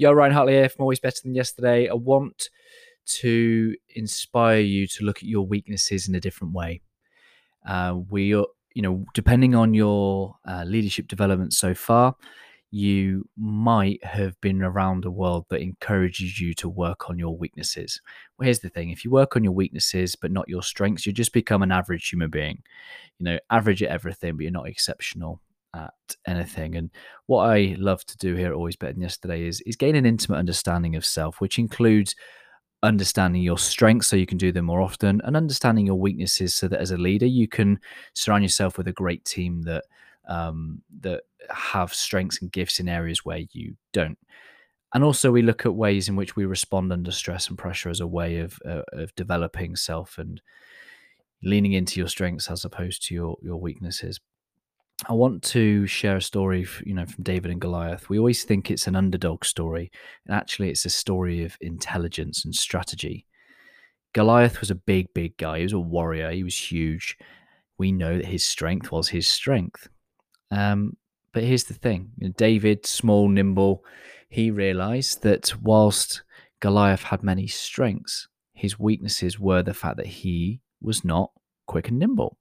Yo, Ryan Hartley here from Always Better Than Yesterday. I want to inspire you to look at your weaknesses in a different way. Uh, we, are, you know, depending on your uh, leadership development so far, you might have been around a world that encourages you to work on your weaknesses. Well, here's the thing if you work on your weaknesses but not your strengths, you just become an average human being. You know, average at everything, but you're not exceptional at anything. And what I love to do here at Always Better Than Yesterday is, is gain an intimate understanding of self, which includes understanding your strengths so you can do them more often and understanding your weaknesses so that as a leader you can surround yourself with a great team that um, that have strengths and gifts in areas where you don't and also we look at ways in which we respond under stress and pressure as a way of uh, of developing self and leaning into your strengths as opposed to your your weaknesses I want to share a story, you know, from David and Goliath. We always think it's an underdog story, and actually, it's a story of intelligence and strategy. Goliath was a big, big guy. He was a warrior. He was huge. We know that his strength was his strength. Um, but here's the thing: you know, David, small, nimble, he realized that whilst Goliath had many strengths, his weaknesses were the fact that he was not quick and nimble.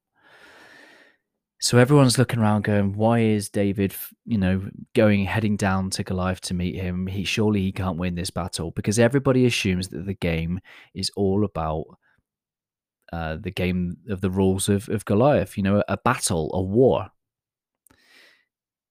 So everyone's looking around going, why is David, you know, going heading down to Goliath to meet him? He surely he can't win this battle because everybody assumes that the game is all about uh, the game of the rules of, of Goliath, you know, a battle, a war.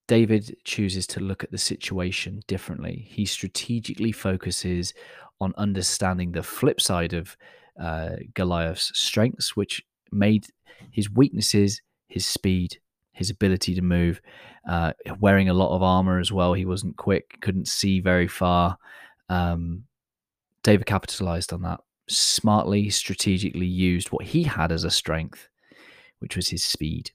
David chooses to look at the situation differently. He strategically focuses on understanding the flip side of uh, Goliath's strengths, which made his weaknesses his speed, his ability to move, uh, wearing a lot of armor as well. He wasn't quick, couldn't see very far. Um, David capitalized on that smartly, strategically used what he had as a strength, which was his speed,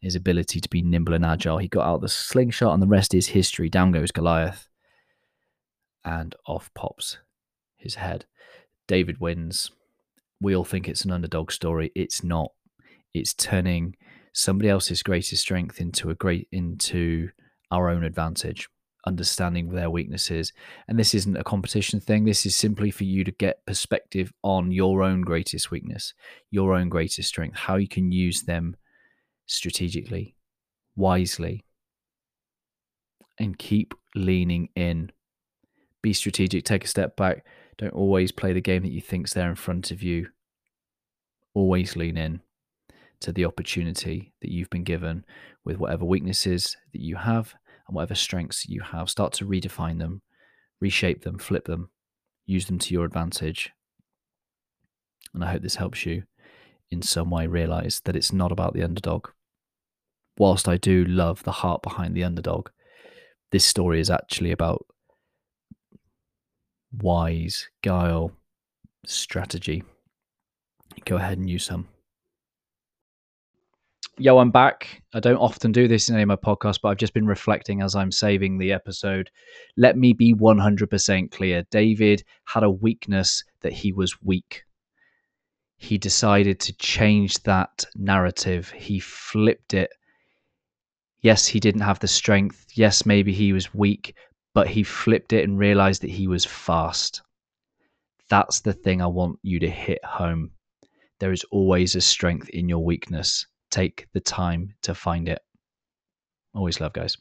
his ability to be nimble and agile. He got out the slingshot, and the rest is history. Down goes Goliath, and off pops his head. David wins. We all think it's an underdog story. It's not it's turning somebody else's greatest strength into a great into our own advantage understanding their weaknesses. And this isn't a competition thing. This is simply for you to get perspective on your own greatest weakness your own greatest strength how you can use them strategically wisely and keep leaning in. Be strategic. Take a step back. Don't always play the game that you think's there in front of you. Always lean in to the opportunity that you've been given with whatever weaknesses that you have and whatever strengths you have. Start to redefine them, reshape them, flip them, use them to your advantage. And I hope this helps you in some way realize that it's not about the underdog. Whilst I do love the heart behind the underdog, this story is actually about wise, guile, strategy. Go ahead and use some. Yo, I'm back. I don't often do this in any of my podcasts, but I've just been reflecting as I'm saving the episode. Let me be 100% clear. David had a weakness that he was weak. He decided to change that narrative. He flipped it. Yes, he didn't have the strength. Yes, maybe he was weak, but he flipped it and realized that he was fast. That's the thing I want you to hit home. There is always a strength in your weakness take the time to find it. Always love, guys.